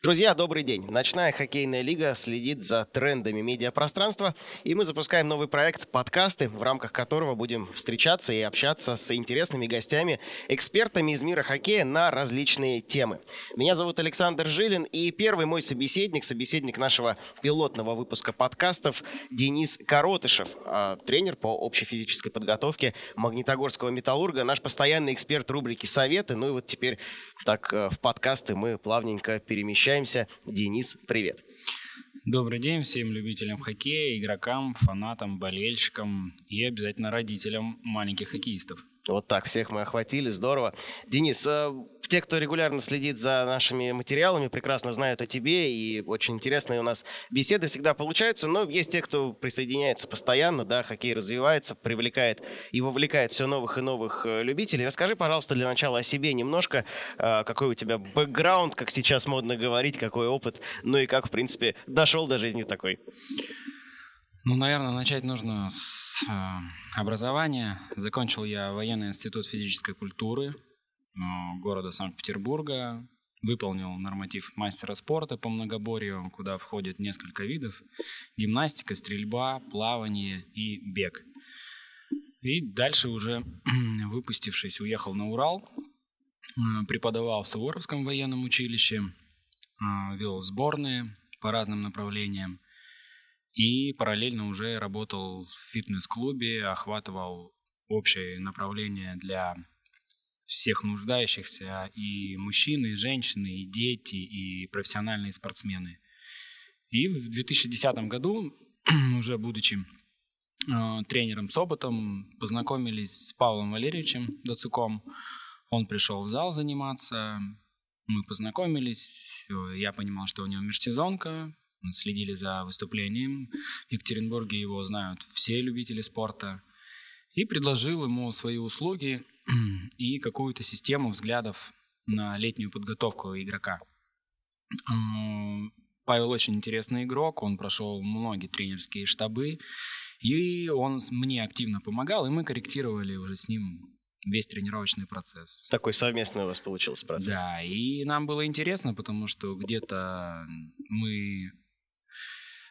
Друзья, добрый день. Ночная хоккейная лига следит за трендами медиапространства, и мы запускаем новый проект «Подкасты», в рамках которого будем встречаться и общаться с интересными гостями, экспертами из мира хоккея на различные темы. Меня зовут Александр Жилин, и первый мой собеседник, собеседник нашего пилотного выпуска подкастов Денис Коротышев, а, тренер по общей физической подготовке Магнитогорского металлурга, наш постоянный эксперт рубрики «Советы». Ну и вот теперь так э, в подкасты мы плавненько перемещаемся. Денис, привет. Добрый день всем любителям хоккея, игрокам, фанатам, болельщикам и обязательно родителям маленьких хоккеистов. Вот так всех мы охватили, здорово. Денис, э, те, кто регулярно следит за нашими материалами, прекрасно знают о тебе, и очень интересные у нас беседы всегда получаются, но есть те, кто присоединяется постоянно, да, хоккей развивается, привлекает и вовлекает все новых и новых э, любителей. Расскажи, пожалуйста, для начала о себе немножко, э, какой у тебя бэкграунд, как сейчас модно говорить, какой опыт, ну и как, в принципе, дошел до жизни такой. Ну, наверное, начать нужно с э, образования. Закончил я военный институт физической культуры э, города Санкт-Петербурга. Выполнил норматив мастера спорта по многоборью, куда входит несколько видов. Гимнастика, стрельба, плавание и бег. И дальше уже, выпустившись, уехал на Урал. Э, преподавал в Суворовском военном училище. Вел сборные по разным направлениям. И параллельно уже работал в фитнес-клубе, охватывал общее направление для всех нуждающихся, и мужчины, и женщины, и дети, и профессиональные спортсмены. И в 2010 году, уже будучи э, тренером с опытом, познакомились с Павлом Валерьевичем Доцуком. Он пришел в зал заниматься, мы познакомились, я понимал, что у него межсезонка, следили за выступлением. В Екатеринбурге его знают все любители спорта. И предложил ему свои услуги и какую-то систему взглядов на летнюю подготовку игрока. Павел очень интересный игрок, он прошел многие тренерские штабы, и он мне активно помогал, и мы корректировали уже с ним весь тренировочный процесс. Такой совместный у вас получился процесс. Да, и нам было интересно, потому что где-то мы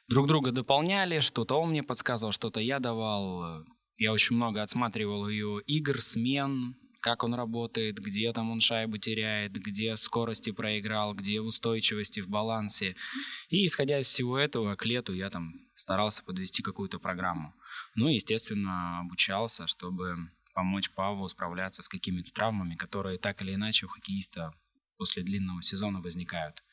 друг друга дополняли, что-то он мне подсказывал, что-то я давал. Я очень много отсматривал ее игр, смен, как он работает, где там он шайбы теряет, где скорости проиграл, где устойчивости в балансе. И исходя из всего этого, к лету я там старался подвести какую-то программу. Ну и, естественно, обучался, чтобы помочь Павлу справляться с какими-то травмами, которые так или иначе у хоккеиста после длинного сезона возникают.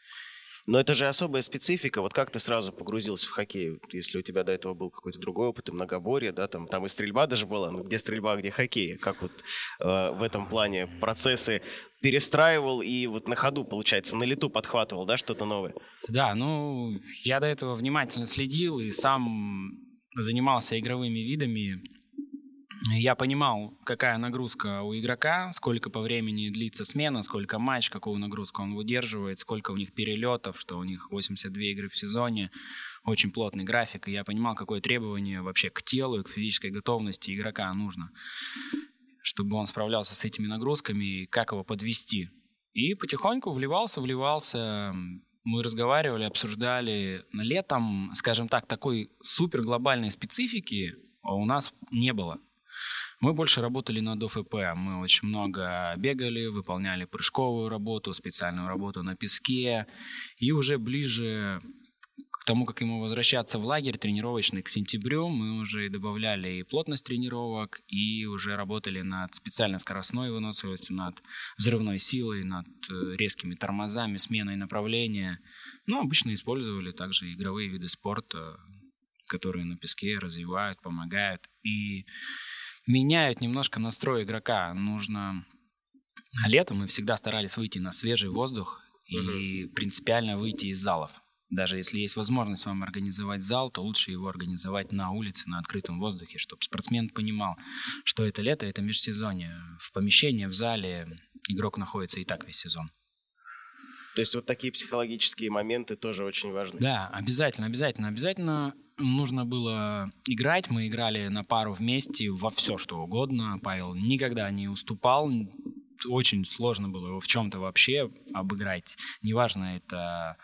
Но это же особая специфика. Вот как ты сразу погрузился в хоккей? Если у тебя до этого был какой-то другой опыт, и многоборье, да, там, там и стрельба даже была. Ну, где стрельба, где хоккей? Как вот э, в этом плане процессы перестраивал и вот на ходу, получается, на лету подхватывал, да, что-то новое? Да, ну, я до этого внимательно следил и сам занимался игровыми видами я понимал, какая нагрузка у игрока, сколько по времени длится смена, сколько матч, какую нагрузку он выдерживает, сколько у них перелетов, что у них 82 игры в сезоне, очень плотный график, и я понимал, какое требование вообще к телу и к физической готовности игрока нужно, чтобы он справлялся с этими нагрузками и как его подвести. И потихоньку вливался, вливался, мы разговаривали, обсуждали. Летом, скажем так, такой супер глобальной специфики у нас не было. Мы больше работали над ОФП. Мы очень много бегали, выполняли прыжковую работу, специальную работу на песке. И уже ближе к тому, как ему возвращаться в лагерь тренировочный к сентябрю, мы уже добавляли и плотность тренировок, и уже работали над специальной скоростной выносливостью, над взрывной силой, над э, резкими тормозами, сменой направления. Но обычно использовали также игровые виды спорта, которые на песке развивают, помогают. И меняют немножко настрой игрока. Нужно... А летом мы всегда старались выйти на свежий воздух и uh-huh. принципиально выйти из залов. Даже если есть возможность вам организовать зал, то лучше его организовать на улице, на открытом воздухе, чтобы спортсмен понимал, что это лето, это межсезонье. В помещении, в зале игрок находится и так весь сезон. То есть вот такие психологические моменты тоже очень важны. Да, обязательно, обязательно, обязательно нужно было играть. Мы играли на пару вместе во все, что угодно. Павел никогда не уступал очень сложно было его в чем-то вообще обыграть. Неважно, это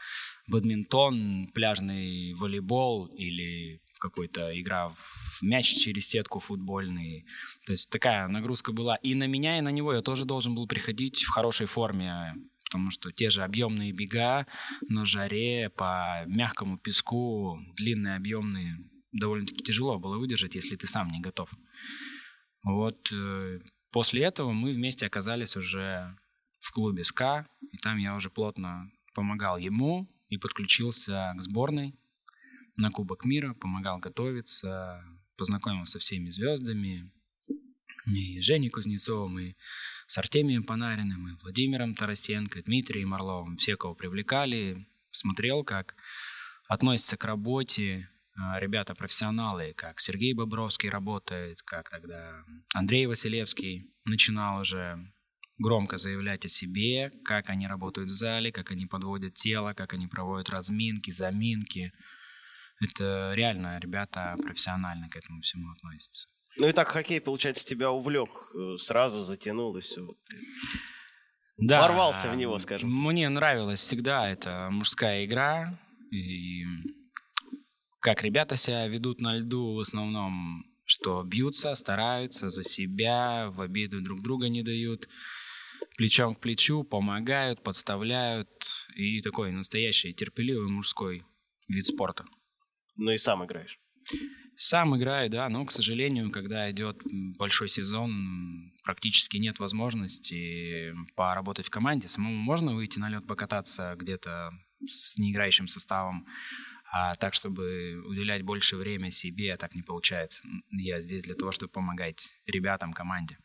бадминтон, пляжный волейбол или какой-то игра в мяч через сетку футбольный. То есть такая нагрузка была и на меня, и на него. Я тоже должен был приходить в хорошей форме, потому что те же объемные бега на жаре по мягкому песку, длинные объемные, довольно-таки тяжело было выдержать, если ты сам не готов. Вот э, после этого мы вместе оказались уже в клубе СКА, и там я уже плотно помогал ему и подключился к сборной на Кубок мира, помогал готовиться, познакомился со всеми звездами, и Женей Кузнецовым, и с Артемием Панариным, и Владимиром Тарасенко, Дмитрием Орловым. Все, кого привлекали, смотрел, как относятся к работе а, ребята-профессионалы, как Сергей Бобровский работает, как тогда Андрей Василевский начинал уже громко заявлять о себе, как они работают в зале, как они подводят тело, как они проводят разминки, заминки – это реально ребята профессионально к этому всему относятся. Ну и так хоккей, получается, тебя увлек, э, сразу затянул и все. Да, ворвался в него, скажем. Мне нравилось всегда эта мужская игра. И как ребята себя ведут на льду в основном, что бьются, стараются за себя, в обиду друг друга не дают, плечом к плечу, помогают, подставляют. И такой настоящий терпеливый мужской вид спорта но и сам играешь. Сам играю, да, но, к сожалению, когда идет большой сезон, практически нет возможности поработать в команде. Самому можно выйти на лед покататься где-то с неиграющим составом, а так, чтобы уделять больше времени себе, так не получается. Я здесь для того, чтобы помогать ребятам, команде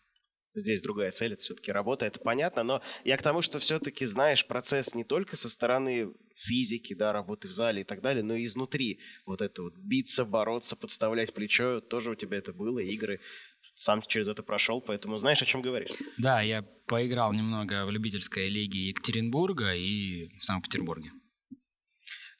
здесь другая цель, это все-таки работа, это понятно, но я к тому, что все-таки знаешь процесс не только со стороны физики, да, работы в зале и так далее, но и изнутри. Вот это вот биться, бороться, подставлять плечо, тоже у тебя это было, игры, сам через это прошел, поэтому знаешь, о чем говоришь. Да, я поиграл немного в любительской лиге Екатеринбурга и в Санкт-Петербурге.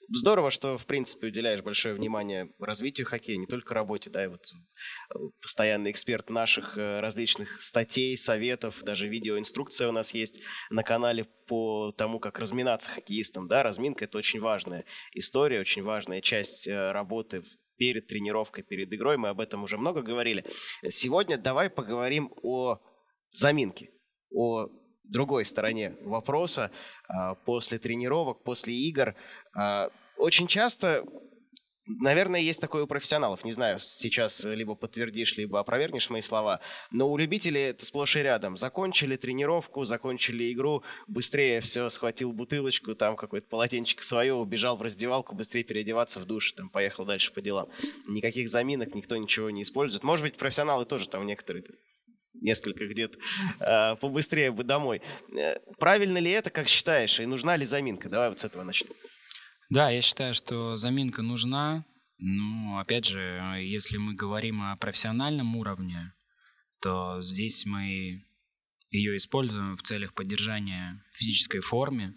Здорово, что, в принципе, уделяешь большое внимание развитию хоккея, не только работе, да, и вот э, постоянный эксперт наших э, различных статей, советов, даже видеоинструкция у нас есть на канале по тому, как разминаться хоккеистам, да, разминка – это очень важная история, очень важная часть э, работы перед тренировкой, перед игрой, мы об этом уже много говорили. Сегодня давай поговорим о заминке, о другой стороне вопроса. А, после тренировок, после игр очень часто Наверное, есть такое у профессионалов. Не знаю, сейчас либо подтвердишь, либо опровергнешь мои слова. Но у любителей это сплошь и рядом. Закончили тренировку, закончили игру, быстрее все, схватил бутылочку, там какой-то полотенчик свое, убежал в раздевалку, быстрее переодеваться в душ, там поехал дальше по делам. Никаких заминок, никто ничего не использует. Может быть, профессионалы тоже там некоторые несколько где-то, э, побыстрее бы домой. Э, правильно ли это, как считаешь, и нужна ли заминка? Давай вот с этого начнем. Да, я считаю, что заминка нужна. Но, опять же, если мы говорим о профессиональном уровне, то здесь мы ее используем в целях поддержания физической формы,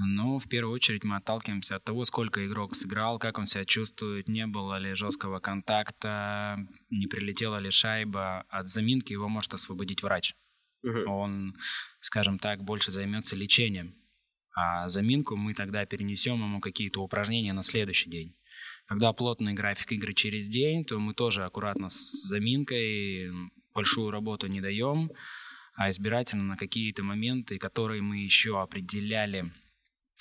ну, в первую очередь мы отталкиваемся от того, сколько игрок сыграл, как он себя чувствует, не было ли жесткого контакта, не прилетела ли шайба. От заминки его может освободить врач. Угу. Он, скажем так, больше займется лечением. А заминку мы тогда перенесем ему какие-то упражнения на следующий день. Когда плотный график игры через день, то мы тоже аккуратно с заминкой большую работу не даем, а избирательно на какие-то моменты, которые мы еще определяли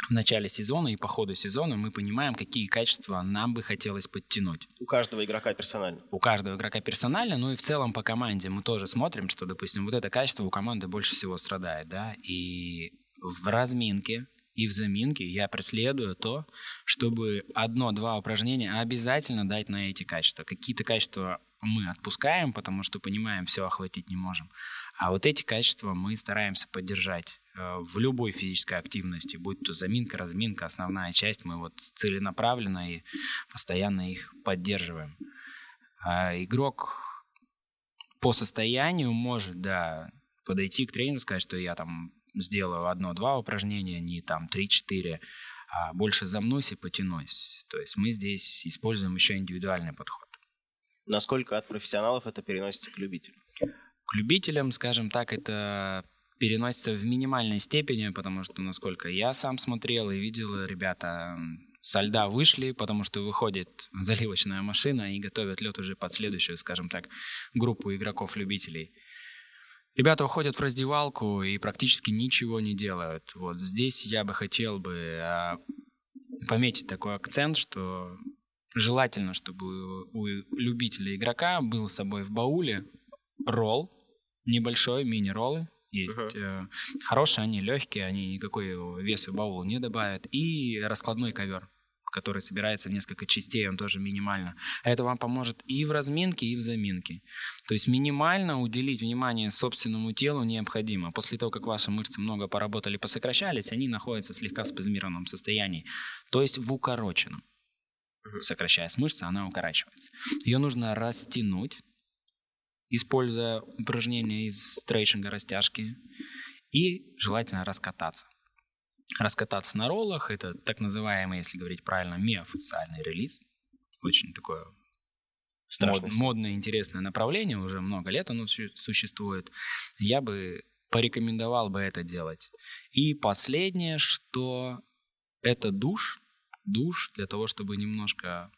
в начале сезона и по ходу сезона мы понимаем, какие качества нам бы хотелось подтянуть. У каждого игрока персонально. У каждого игрока персонально, ну и в целом по команде мы тоже смотрим, что, допустим, вот это качество у команды больше всего страдает, да, и в разминке и в заминке я преследую то, чтобы одно-два упражнения обязательно дать на эти качества. Какие-то качества мы отпускаем, потому что понимаем, все охватить не можем. А вот эти качества мы стараемся поддержать. Э, в любой физической активности, будь то заминка, разминка, основная часть, мы вот целенаправленно и постоянно их поддерживаем. А игрок по состоянию может, да, подойти к тренеру, сказать, что я там сделаю одно-два упражнения, не там три-четыре, а больше замнусь и потянусь. То есть мы здесь используем еще индивидуальный подход. Насколько от профессионалов это переносится к любителям? К любителям, скажем так, это переносится в минимальной степени, потому что, насколько я сам смотрел и видел, ребята со льда вышли, потому что выходит заливочная машина и готовят лед уже под следующую, скажем так, группу игроков-любителей. Ребята уходят в раздевалку и практически ничего не делают. Вот здесь я бы хотел бы а, пометить такой акцент, что желательно, чтобы у любителя игрока был с собой в бауле ролл, небольшой мини-роллы, есть. Uh-huh. Хорошие они, легкие, они никакой веса в баул не добавят. И раскладной ковер, который собирается в несколько частей, он тоже минимально. Это вам поможет и в разминке, и в заминке. То есть минимально уделить внимание собственному телу необходимо. После того, как ваши мышцы много поработали, посокращались, они находятся в слегка спазмированном состоянии. То есть в укороченном. Сокращаясь мышца, она укорачивается. Ее нужно растянуть, используя упражнения из стрейчинга, растяжки, и желательно раскататься. Раскататься на роллах – это так называемый, если говорить правильно, миофациальный релиз. Очень такое мод, модное, интересное направление, уже много лет оно существует. Я бы порекомендовал бы это делать. И последнее, что это душ, душ для того, чтобы немножко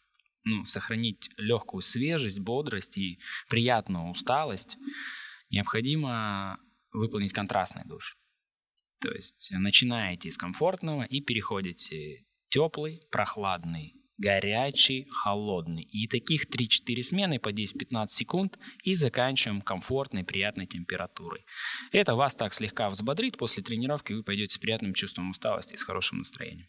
ну, сохранить легкую свежесть, бодрость и приятную усталость, необходимо выполнить контрастный душ. То есть начинаете из комфортного и переходите теплый, прохладный, горячий, холодный. И таких 3-4 смены по 10-15 секунд и заканчиваем комфортной, приятной температурой. Это вас так слегка взбодрит, после тренировки вы пойдете с приятным чувством усталости и с хорошим настроением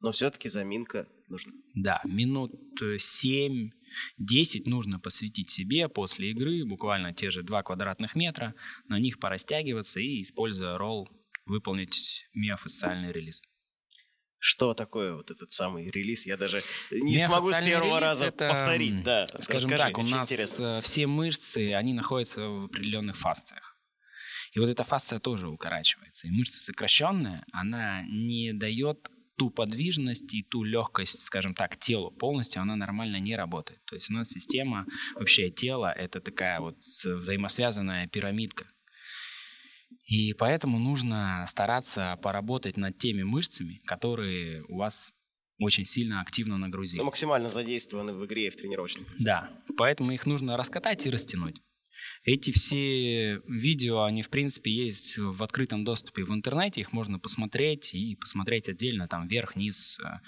но все-таки заминка нужна. Да, минут 7-10 нужно посвятить себе после игры, буквально те же 2 квадратных метра, на них порастягиваться и, используя ролл, выполнить миофасциальный релиз. Что такое вот этот самый релиз? Я даже не смогу с первого раза это, повторить. Да, скажем расскажи, так, у нас интересно. все мышцы, они находятся в определенных фасциях. И вот эта фасция тоже укорачивается. И мышца сокращенная, она не дает ту подвижность и ту легкость, скажем так, телу полностью, она нормально не работает. То есть у нас система, вообще тело, это такая вот взаимосвязанная пирамидка. И поэтому нужно стараться поработать над теми мышцами, которые у вас очень сильно активно нагрузили. Ну, максимально задействованы в игре и в тренировочном процессе. Да, поэтому их нужно раскатать и растянуть. Эти все видео, они, в принципе, есть в открытом доступе в интернете, их можно посмотреть и посмотреть отдельно, там, вверх, низ, э,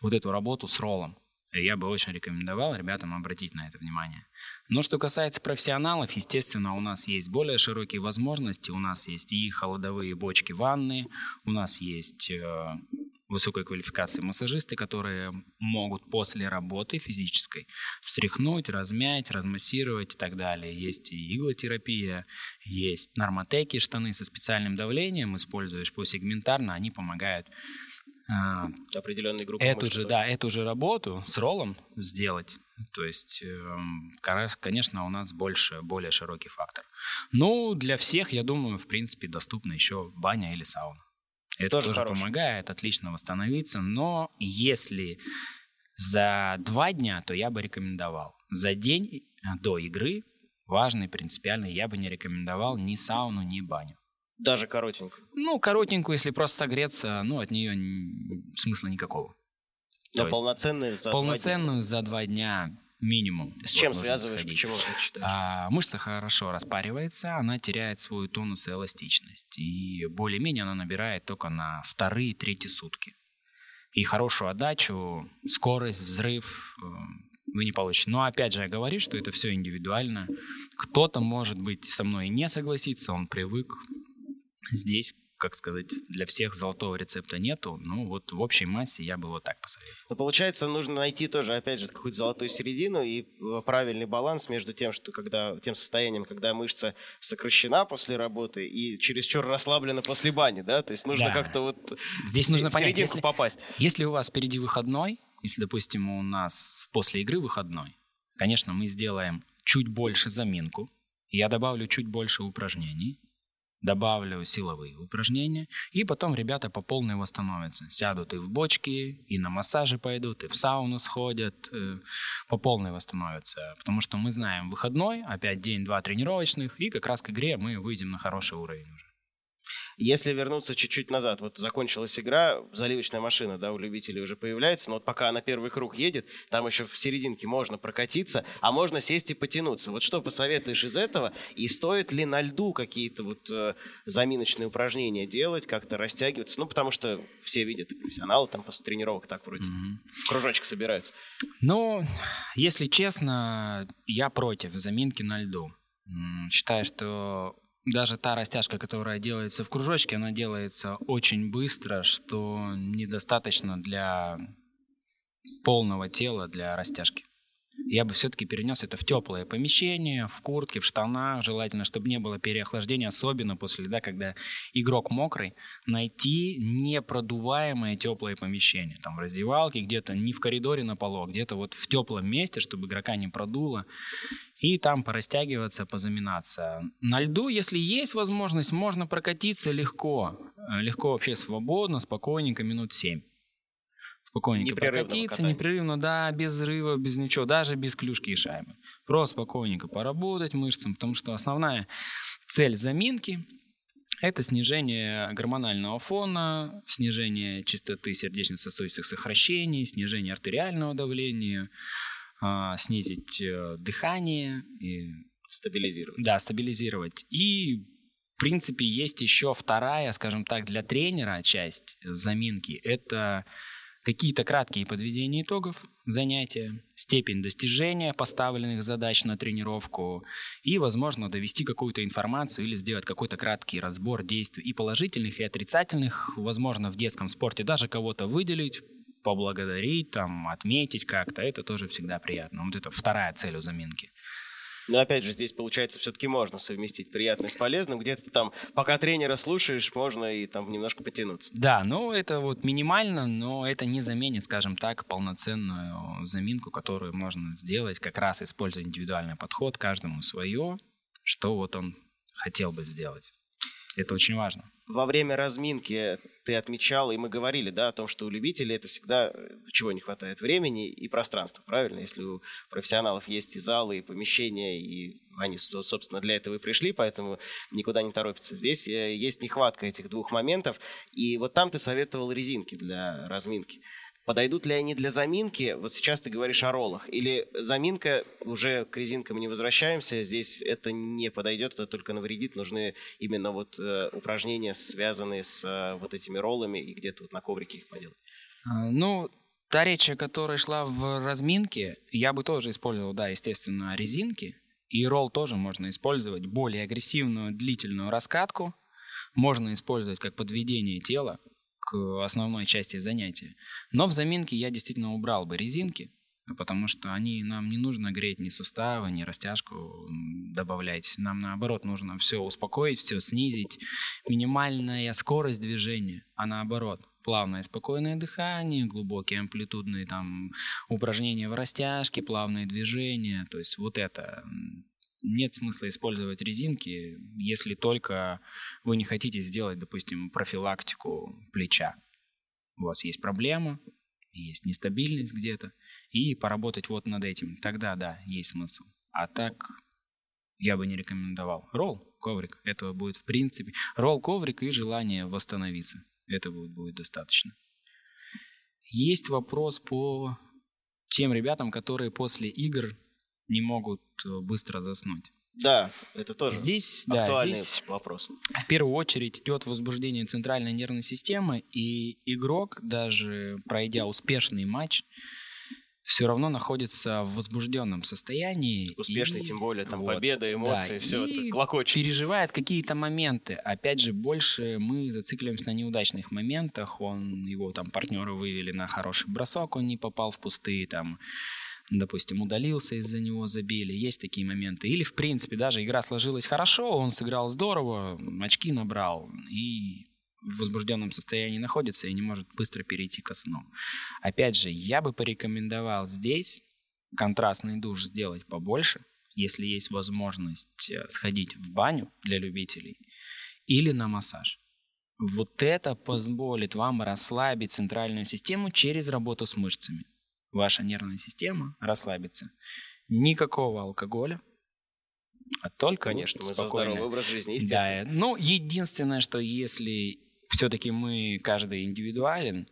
вот эту работу с роллом. Я бы очень рекомендовал ребятам обратить на это внимание. Но что касается профессионалов, естественно, у нас есть более широкие возможности. У нас есть и холодовые бочки ванны, у нас есть э, высокой квалификации массажисты, которые могут после работы физической встряхнуть, размять, размассировать и так далее. Есть и иглотерапия, есть нормотеки, штаны со специальным давлением, используешь посегментарно, они помогают а, определенной группы эту же, да, эту же работу с роллом сделать. То есть, эм, конечно, у нас больше, более широкий фактор. Ну, для всех, я думаю, в принципе, доступна еще баня или сауна. Это тоже, тоже помогает отлично восстановиться, но если за два дня, то я бы рекомендовал. За день э, до игры, важный, принципиальный, я бы не рекомендовал ни сауну, ни баню. Даже коротенькую? Ну, коротенькую, если просто согреться, ну, от нее смысла никакого. Но полноценную за полноценную два дня. за два дня минимум. С чем связываешь, сходить. почему считаешь? А, мышца хорошо распаривается, она теряет свою тонус и эластичность. И более-менее она набирает только на вторые, третьи сутки. И хорошую отдачу, скорость, взрыв э, вы не получите. Но опять же, я говорю, что это все индивидуально. Кто-то, может быть, со мной не согласится, он привык. Здесь как сказать, для всех золотого рецепта нету. Ну, вот в общей массе я бы вот так посоветовал. Но получается, нужно найти тоже, опять же, какую-то золотую середину и э, правильный баланс между тем, что когда, тем состоянием, когда мышца сокращена после работы и чересчур расслаблена после бани, да? То есть нужно да. как-то вот Здесь нужно понять, если, попасть. Если у вас впереди выходной, если, допустим, у нас после игры выходной, конечно, мы сделаем чуть больше заминку, я добавлю чуть больше упражнений, добавлю силовые упражнения, и потом ребята по полной восстановятся. Сядут и в бочки, и на массажи пойдут, и в сауну сходят, э, по полной восстановятся. Потому что мы знаем выходной, опять день-два тренировочных, и как раз к игре мы выйдем на хороший уровень уже. Если вернуться чуть-чуть назад, вот закончилась игра, заливочная машина, да, у любителей уже появляется, но вот пока она первый круг едет, там еще в серединке можно прокатиться, а можно сесть и потянуться. Вот что посоветуешь из этого? И стоит ли на льду какие-то вот э, заминочные упражнения делать, как-то растягиваться? Ну, потому что все видят, профессионалы там после тренировок так вроде mm-hmm. кружочек собираются. Ну, если честно, я против заминки на льду. Считаю, что даже та растяжка, которая делается в кружочке, она делается очень быстро, что недостаточно для полного тела для растяжки. Я бы все-таки перенес это в теплое помещение, в куртке, в штанах. Желательно, чтобы не было переохлаждения, особенно после льда, когда игрок мокрый. Найти непродуваемое теплое помещение. Там в раздевалке, где-то не в коридоре на полу, а где-то вот в теплом месте, чтобы игрока не продуло и там порастягиваться, позаминаться. На льду, если есть возможность, можно прокатиться легко. Легко вообще свободно, спокойненько, минут 7. Спокойненько прокатиться, катания. непрерывно, да, без взрыва, без ничего, даже без клюшки и шайбы. Просто спокойненько поработать мышцам, потому что основная цель заминки это снижение гормонального фона, снижение частоты сердечно-сосудистых сокращений, снижение артериального давления, а, снизить э, дыхание и стабилизировать. Да, стабилизировать. И в принципе есть еще вторая, скажем так, для тренера часть заминки. Это какие-то краткие подведения итогов занятия, степень достижения поставленных задач на тренировку и, возможно, довести какую-то информацию или сделать какой-то краткий разбор действий и положительных, и отрицательных, возможно, в детском спорте даже кого-то выделить, поблагодарить, там, отметить как-то, это тоже всегда приятно. Вот это вторая цель у заминки. Но опять же, здесь, получается, все-таки можно совместить приятное с полезным. Где-то там, пока тренера слушаешь, можно и там немножко потянуться. Да, ну это вот минимально, но это не заменит, скажем так, полноценную заминку, которую можно сделать, как раз используя индивидуальный подход, каждому свое, что вот он хотел бы сделать. Это очень важно. Во время разминки ты отмечал, и мы говорили, да, о том, что у любителей это всегда э, чего не хватает времени и пространства, правильно? Если у профессионалов есть и залы, и помещения, и они, собственно, для этого и пришли, поэтому никуда не торопятся. Здесь э, есть нехватка этих двух моментов, и вот там ты советовал резинки для разминки. Подойдут ли они для заминки? Вот сейчас ты говоришь о роллах. Или заминка, уже к резинкам не возвращаемся, здесь это не подойдет, это только навредит. Нужны именно вот э, упражнения, связанные с э, вот этими роллами, и где-то вот на коврике их поделать. А, ну, та речь, которая шла в разминке, я бы тоже использовал, да, естественно, резинки. И ролл тоже можно использовать, более агрессивную длительную раскатку. Можно использовать как подведение тела, к основной части занятия. Но в заминке я действительно убрал бы резинки, потому что они нам не нужно греть ни суставы, ни растяжку добавлять. Нам наоборот нужно все успокоить, все снизить. Минимальная скорость движения, а наоборот плавное спокойное дыхание, глубокие амплитудные там упражнения в растяжке, плавные движения. То есть вот это нет смысла использовать резинки, если только вы не хотите сделать, допустим, профилактику плеча. У вас есть проблема, есть нестабильность где-то, и поработать вот над этим. Тогда, да, есть смысл. А так я бы не рекомендовал. Ролл, коврик, этого будет в принципе. Ролл, коврик и желание восстановиться. Этого будет достаточно. Есть вопрос по тем ребятам, которые после игр не могут э, быстро заснуть. Да, это тоже здесь, актуальный да, здесь вопрос. В первую очередь идет возбуждение центральной нервной системы, и игрок, даже пройдя успешный матч, все равно находится в возбужденном состоянии. Успешный, и, тем более, там вот, победа, эмоции, да, все это клокочет. переживает какие-то моменты. Опять же, больше мы зацикливаемся на неудачных моментах. Он, его там партнеры вывели на хороший бросок, он не попал в пустые там допустим, удалился из-за него, забили. Есть такие моменты. Или, в принципе, даже игра сложилась хорошо, он сыграл здорово, очки набрал и в возбужденном состоянии находится и не может быстро перейти ко сну. Опять же, я бы порекомендовал здесь контрастный душ сделать побольше, если есть возможность э, сходить в баню для любителей или на массаж. Вот это позволит вам расслабить центральную систему через работу с мышцами ваша нервная система расслабится. Никакого алкоголя, а только Конечно, мы за спокойно. здоровый образ жизни, естественно. Да, ну, единственное, что если все-таки мы каждый индивидуален,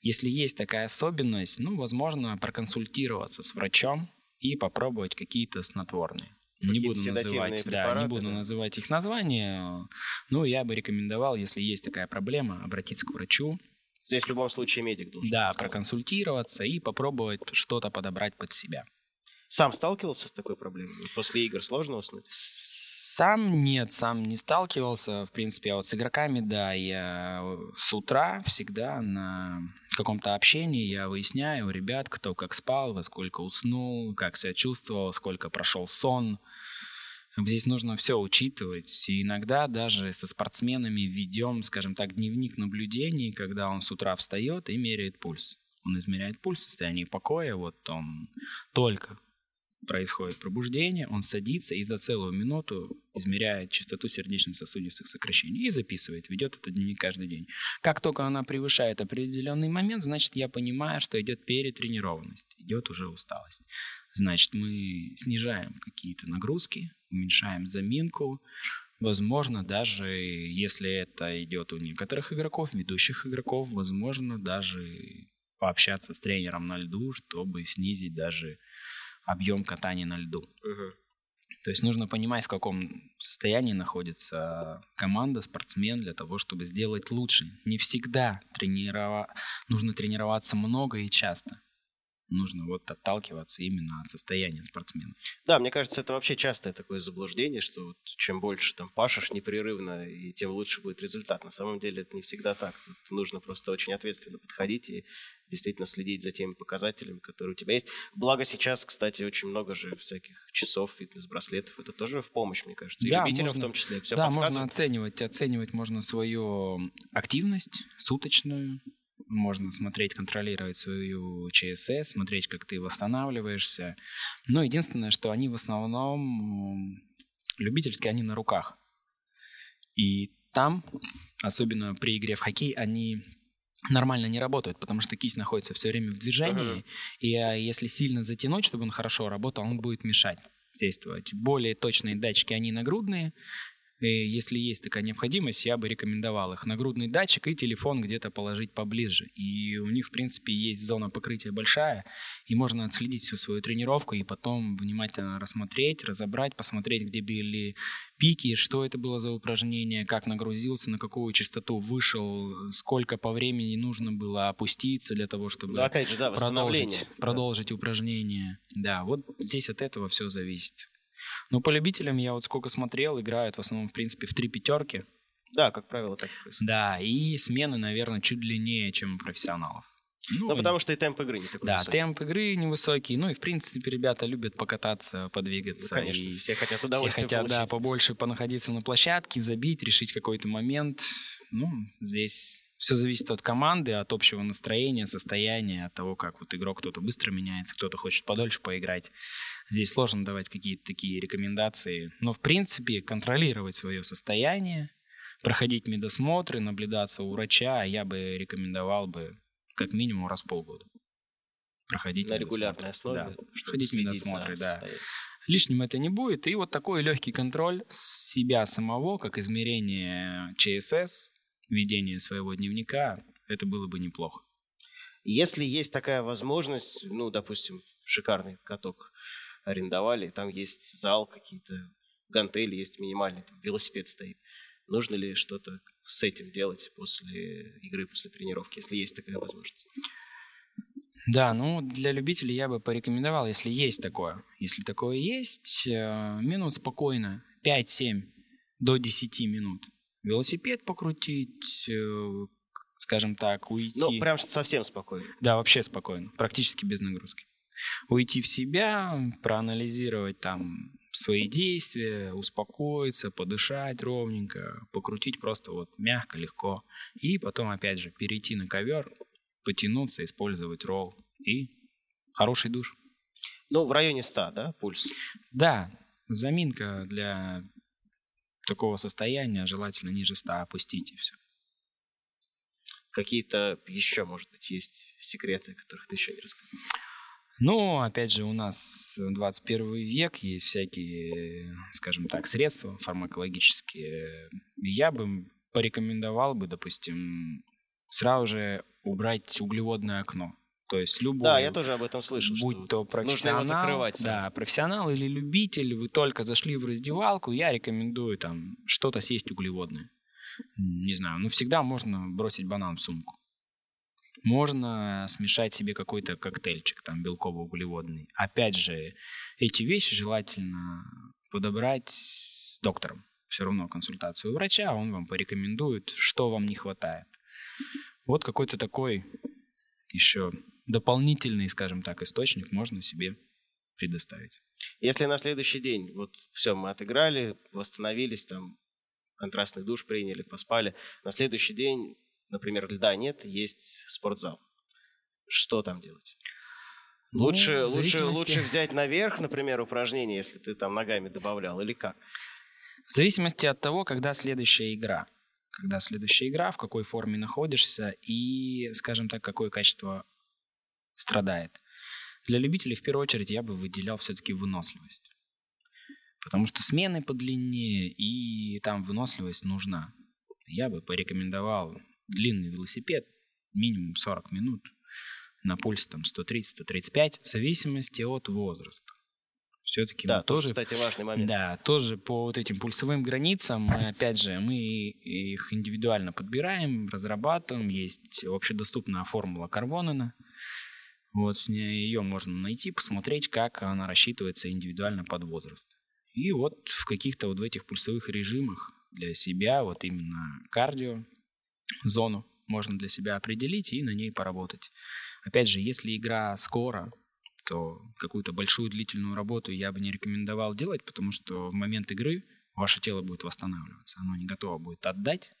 если есть такая особенность, ну, возможно, проконсультироваться с врачом и попробовать какие-то снотворные. Не буду называть, да, не буду да? называть их названия. Ну, я бы рекомендовал, если есть такая проблема, обратиться к врачу, Здесь в любом случае медик должен да, подсказать. проконсультироваться и попробовать что-то подобрать под себя. Сам сталкивался с такой проблемой? После игр сложно уснуть? Сам нет, сам не сталкивался. В принципе, а вот с игроками, да, я с утра всегда на каком-то общении я выясняю у ребят, кто как спал, во сколько уснул, как себя чувствовал, сколько прошел сон. Здесь нужно все учитывать. И иногда даже со спортсменами ведем, скажем так, дневник наблюдений, когда он с утра встает и меряет пульс. Он измеряет пульс в состоянии покоя, вот он только происходит пробуждение, он садится и за целую минуту измеряет частоту сердечно-сосудистых сокращений и записывает, ведет этот дневник каждый день. Как только она превышает определенный момент, значит, я понимаю, что идет перетренированность, идет уже усталость. Значит, мы снижаем какие-то нагрузки, уменьшаем заминку. Возможно, даже если это идет у некоторых игроков, ведущих игроков, возможно, даже пообщаться с тренером на льду, чтобы снизить даже объем катания на льду. То есть нужно понимать, в каком состоянии находится команда, спортсмен для того, чтобы сделать лучше. Не всегда тренирова... нужно тренироваться много и часто. Нужно вот отталкиваться именно от состояния спортсмена. Да, мне кажется, это вообще частое такое заблуждение, что вот чем больше там пашешь непрерывно, и тем лучше будет результат. На самом деле это не всегда так. Тут нужно просто очень ответственно подходить и действительно следить за теми показателями, которые у тебя есть. Благо сейчас, кстати, очень много же всяких часов, фитнес-браслетов. Это тоже в помощь, мне кажется. И Да, любителям можно- в том числе. Все да, можно оценивать. Оценивать можно свою активность суточную, можно смотреть, контролировать свою ЧСС, смотреть, как ты восстанавливаешься. Но единственное, что они в основном любительские, они на руках. И там, особенно при игре в хоккей, они нормально не работают, потому что кисть находится все время в движении, Мгм. и а, если сильно затянуть, чтобы он хорошо работал, он будет мешать действовать. Более точные датчики, они нагрудные. И если есть такая необходимость, я бы рекомендовал их. Нагрудный датчик и телефон где-то положить поближе. И у них, в принципе, есть зона покрытия большая, и можно отследить всю свою тренировку и потом внимательно рассмотреть, разобрать, посмотреть, где были пики, что это было за упражнение, как нагрузился, на какую частоту вышел, сколько по времени нужно было опуститься для того, чтобы Ну, опять же, да, восстановление. продолжить, Да. продолжить упражнение. Да, вот здесь от этого все зависит. Но по любителям я вот сколько смотрел, играют в основном, в принципе, в три пятерки. Да, как правило, так происходит. Да, и смены, наверное, чуть длиннее, чем у профессионалов. Ну, потому что и темп игры не такой Да, высокий. темп игры невысокий. Ну и, в принципе, ребята любят покататься, Ну, подвигаться. конечно, и все хотят все удовольствия хотят, да, получить. побольше понаходиться на площадке, забить, решить какой-то момент. Ну, здесь все зависит от команды, от общего настроения, состояния, от того, как вот игрок кто-то быстро меняется, кто-то хочет подольше поиграть. Здесь сложно давать какие-то такие рекомендации. Но, в принципе, контролировать свое состояние, проходить медосмотры, наблюдаться у врача, я бы рекомендовал бы как минимум раз в полгода. Проходить На регулярной основе. Да. чтобы Ходить следить медосмотры, да. Лишним это не будет. И вот такой легкий контроль себя самого, как измерение ЧСС, ведение своего дневника, это было бы неплохо. Если есть такая возможность, ну, допустим, шикарный каток арендовали, там есть зал, какие-то гантели, есть минимальный, там велосипед стоит. Нужно ли что-то с этим делать после игры, после тренировки, если есть такая возможность? Да, ну для любителей я бы порекомендовал, если есть такое. Если такое есть, э, минут спокойно, 5-7 до 10 минут. Велосипед покрутить, э, скажем так, уйти. Ну, прям совсем спокойно. Да, вообще спокойно, практически без нагрузки. Уйти в себя, проанализировать там свои действия, успокоиться, подышать ровненько, покрутить просто вот мягко, легко. И потом, опять же, перейти на ковер, потянуться, использовать ролл. И хороший душ. Ну, в районе 100, да, пульс? Да, заминка для такого состояния желательно ниже 100 опустить и все. Какие-то еще, может быть, есть секреты, которых ты еще не рассказал? Ну, опять же, у нас 21 век, есть всякие, скажем так, средства фармакологические. Я бы порекомендовал бы, допустим, сразу же убрать углеводное окно. То есть любой... Да, я тоже об этом слышал. Будь то профессионал, нужно его закрывать да, профессионал или любитель, вы только зашли в раздевалку, я рекомендую там что-то съесть углеводное. Не знаю, ну всегда можно бросить банан в сумку. Можно смешать себе какой-то коктейльчик, там, белково-углеводный. Опять же, эти вещи желательно подобрать с доктором. Все равно консультацию у врача, он вам порекомендует, что вам не хватает. Вот какой-то такой еще дополнительный, скажем так, источник можно себе предоставить. Если на следующий день, вот все, мы отыграли, восстановились, там, контрастный душ приняли, поспали, на следующий день например, льда нет, есть спортзал. Что там делать? Ну, лучше, зависимости... лучше, лучше взять наверх, например, упражнение, если ты там ногами добавлял, или как? В зависимости от того, когда следующая игра. Когда следующая игра, в какой форме находишься и, скажем так, какое качество страдает. Для любителей, в первую очередь, я бы выделял все-таки выносливость. Потому что смены подлиннее, и там выносливость нужна. Я бы порекомендовал длинный велосипед, минимум 40 минут, на пульс там 130-135, в зависимости от возраста. Все-таки да, тоже, кстати, важный момент. Да, тоже по вот этим пульсовым границам, опять же, мы их индивидуально подбираем, разрабатываем. Есть общедоступная формула Карвонена. Вот с ней ее можно найти, посмотреть, как она рассчитывается индивидуально под возраст. И вот в каких-то вот в этих пульсовых режимах для себя, вот именно кардио, зону можно для себя определить и на ней поработать. Опять же, если игра скоро, то какую-то большую длительную работу я бы не рекомендовал делать, потому что в момент игры ваше тело будет восстанавливаться, оно не готово будет отдать,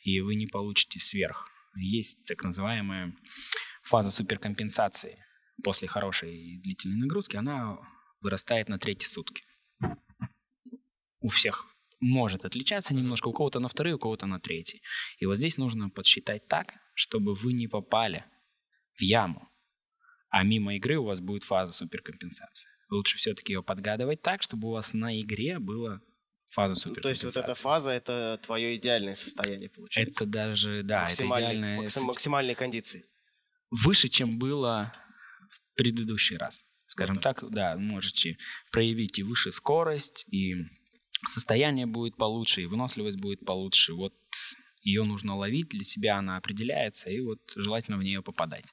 и вы не получите сверх. Есть так называемая фаза суперкомпенсации. После хорошей длительной нагрузки она вырастает на третьи сутки. У всех может отличаться немножко, у кого-то на второй, у кого-то на третий. И вот здесь нужно подсчитать так, чтобы вы не попали в яму, а мимо игры у вас будет фаза суперкомпенсации. Лучше все-таки ее подгадывать так, чтобы у вас на игре была фаза суперкомпенсации. Ну, то есть вот эта фаза — это твое идеальное состояние, получается? Это даже, да, это идеальное... Максим, максимальные кондиции. Выше, чем было в предыдущий раз. Скажем так, да, можете проявить и выше скорость, и состояние будет получше, и выносливость будет получше. Вот ее нужно ловить, для себя она определяется, и вот желательно в нее попадать.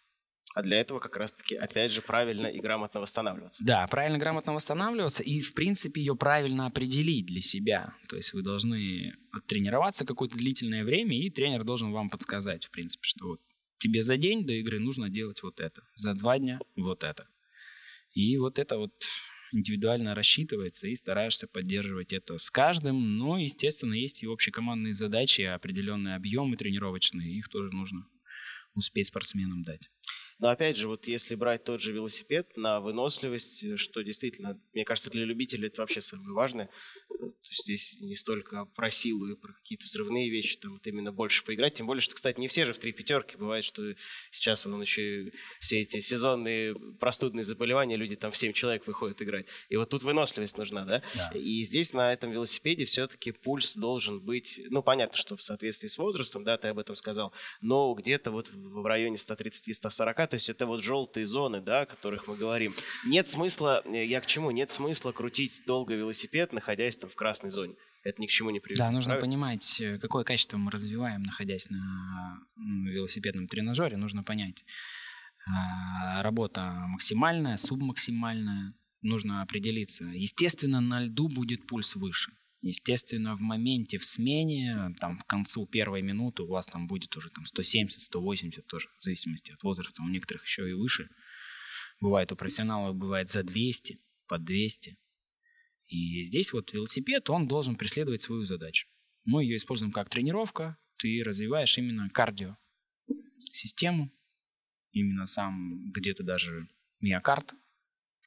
А для этого как раз-таки, опять же, правильно и грамотно восстанавливаться. Да, правильно, грамотно восстанавливаться и, в принципе, ее правильно определить для себя. То есть вы должны тренироваться какое-то длительное время, и тренер должен вам подсказать, в принципе, что вот тебе за день до игры нужно делать вот это, за два дня вот это. И вот это вот индивидуально рассчитывается и стараешься поддерживать это с каждым. Но, естественно, есть и общекомандные задачи, определенные объемы тренировочные, их тоже нужно успеть спортсменам дать. Но опять же, вот если брать тот же велосипед на выносливость, э, что действительно, мне кажется, для любителей это вообще самое важное. То есть здесь не столько про силу и про какие-то взрывные вещи, там вот именно больше поиграть. Тем более, что, кстати, не все же в три пятерки. Бывает, что сейчас вон еще все эти сезонные простудные заболевания, люди там в 7 человек выходят играть. И вот тут выносливость нужна, да? да. И здесь на этом велосипеде все-таки пульс должен быть, ну, понятно, что в соответствии с возрастом, да, ты об этом сказал, но где-то вот в районе 130-140 то есть это вот желтые зоны, да, о которых мы говорим. Нет смысла, э, я к чему? Нет смысла крутить долго велосипед, находясь там в красной зоне. Это ни к чему не приведет. Да, нужно правильно? понимать, э, какое качество мы развиваем, находясь на велосипедном тренажере. Нужно понять, а, работа максимальная, субмаксимальная. Нужно определиться. Естественно, на льду будет пульс выше. Естественно, в моменте, в смене, там, в концу первой минуты у вас там будет уже там 170, 180 тоже, в зависимости от возраста. У некоторых еще и выше. Бывает у профессионалов, бывает за 200, под 200. И здесь вот велосипед, он должен преследовать свою задачу. Мы ее используем как тренировка, ты развиваешь именно кардио систему, именно сам где-то даже миокард,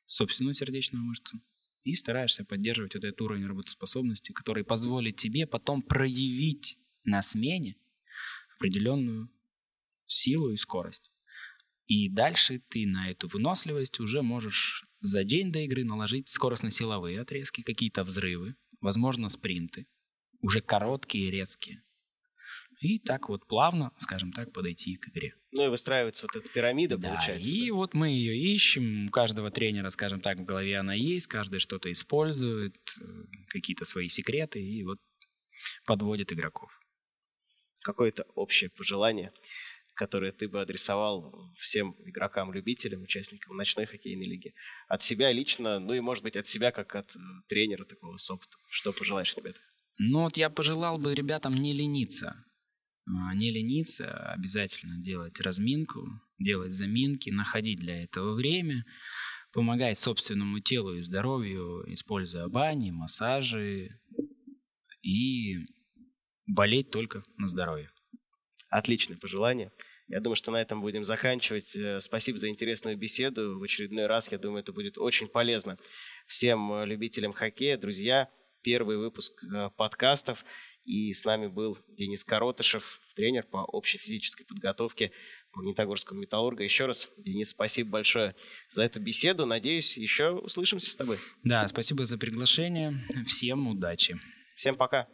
собственную сердечную мышцу и стараешься поддерживать вот этот уровень работоспособности, который позволит тебе потом проявить на смене определенную силу и скорость. И дальше ты на эту выносливость уже можешь за день до игры наложить скоростно-силовые отрезки, какие-то взрывы, возможно, спринты, уже короткие и резкие. И так вот плавно, скажем так, подойти к игре. Ну и выстраивается вот эта пирамида, да, получается. И да? вот мы ее ищем, у каждого тренера, скажем так, в голове она есть, каждый что-то использует, э, какие-то свои секреты, и вот подводит игроков. Какое-то общее пожелание, которое ты бы адресовал всем игрокам-любителям, участникам ночной хоккейной лиги. От себя лично, ну и, может быть, от себя, как от э, тренера такого с опытом. Что пожелаешь, ребята? Ну вот я пожелал бы ребятам не лениться. А, Не лениться, обязательно делать разминку, делать заминки, находить для этого время, помогать собственному телу и здоровью, используя бани, массажи и болеть только на здоровье. Отличное пожелание. Я думаю, что на этом будем заканчивать. Э, Спасибо за интересную беседу. В очередной раз, я думаю, это будет очень полезно всем э, любителям хоккея. Друзья, первый выпуск э, подкастов. И с нами был Денис Коротышев, тренер по общей физической подготовке Магнитогорского металлурга. Еще раз, Денис, спасибо большое за эту беседу. Надеюсь, еще услышимся с тобой. Да, спасибо за приглашение. Всем удачи. Всем пока.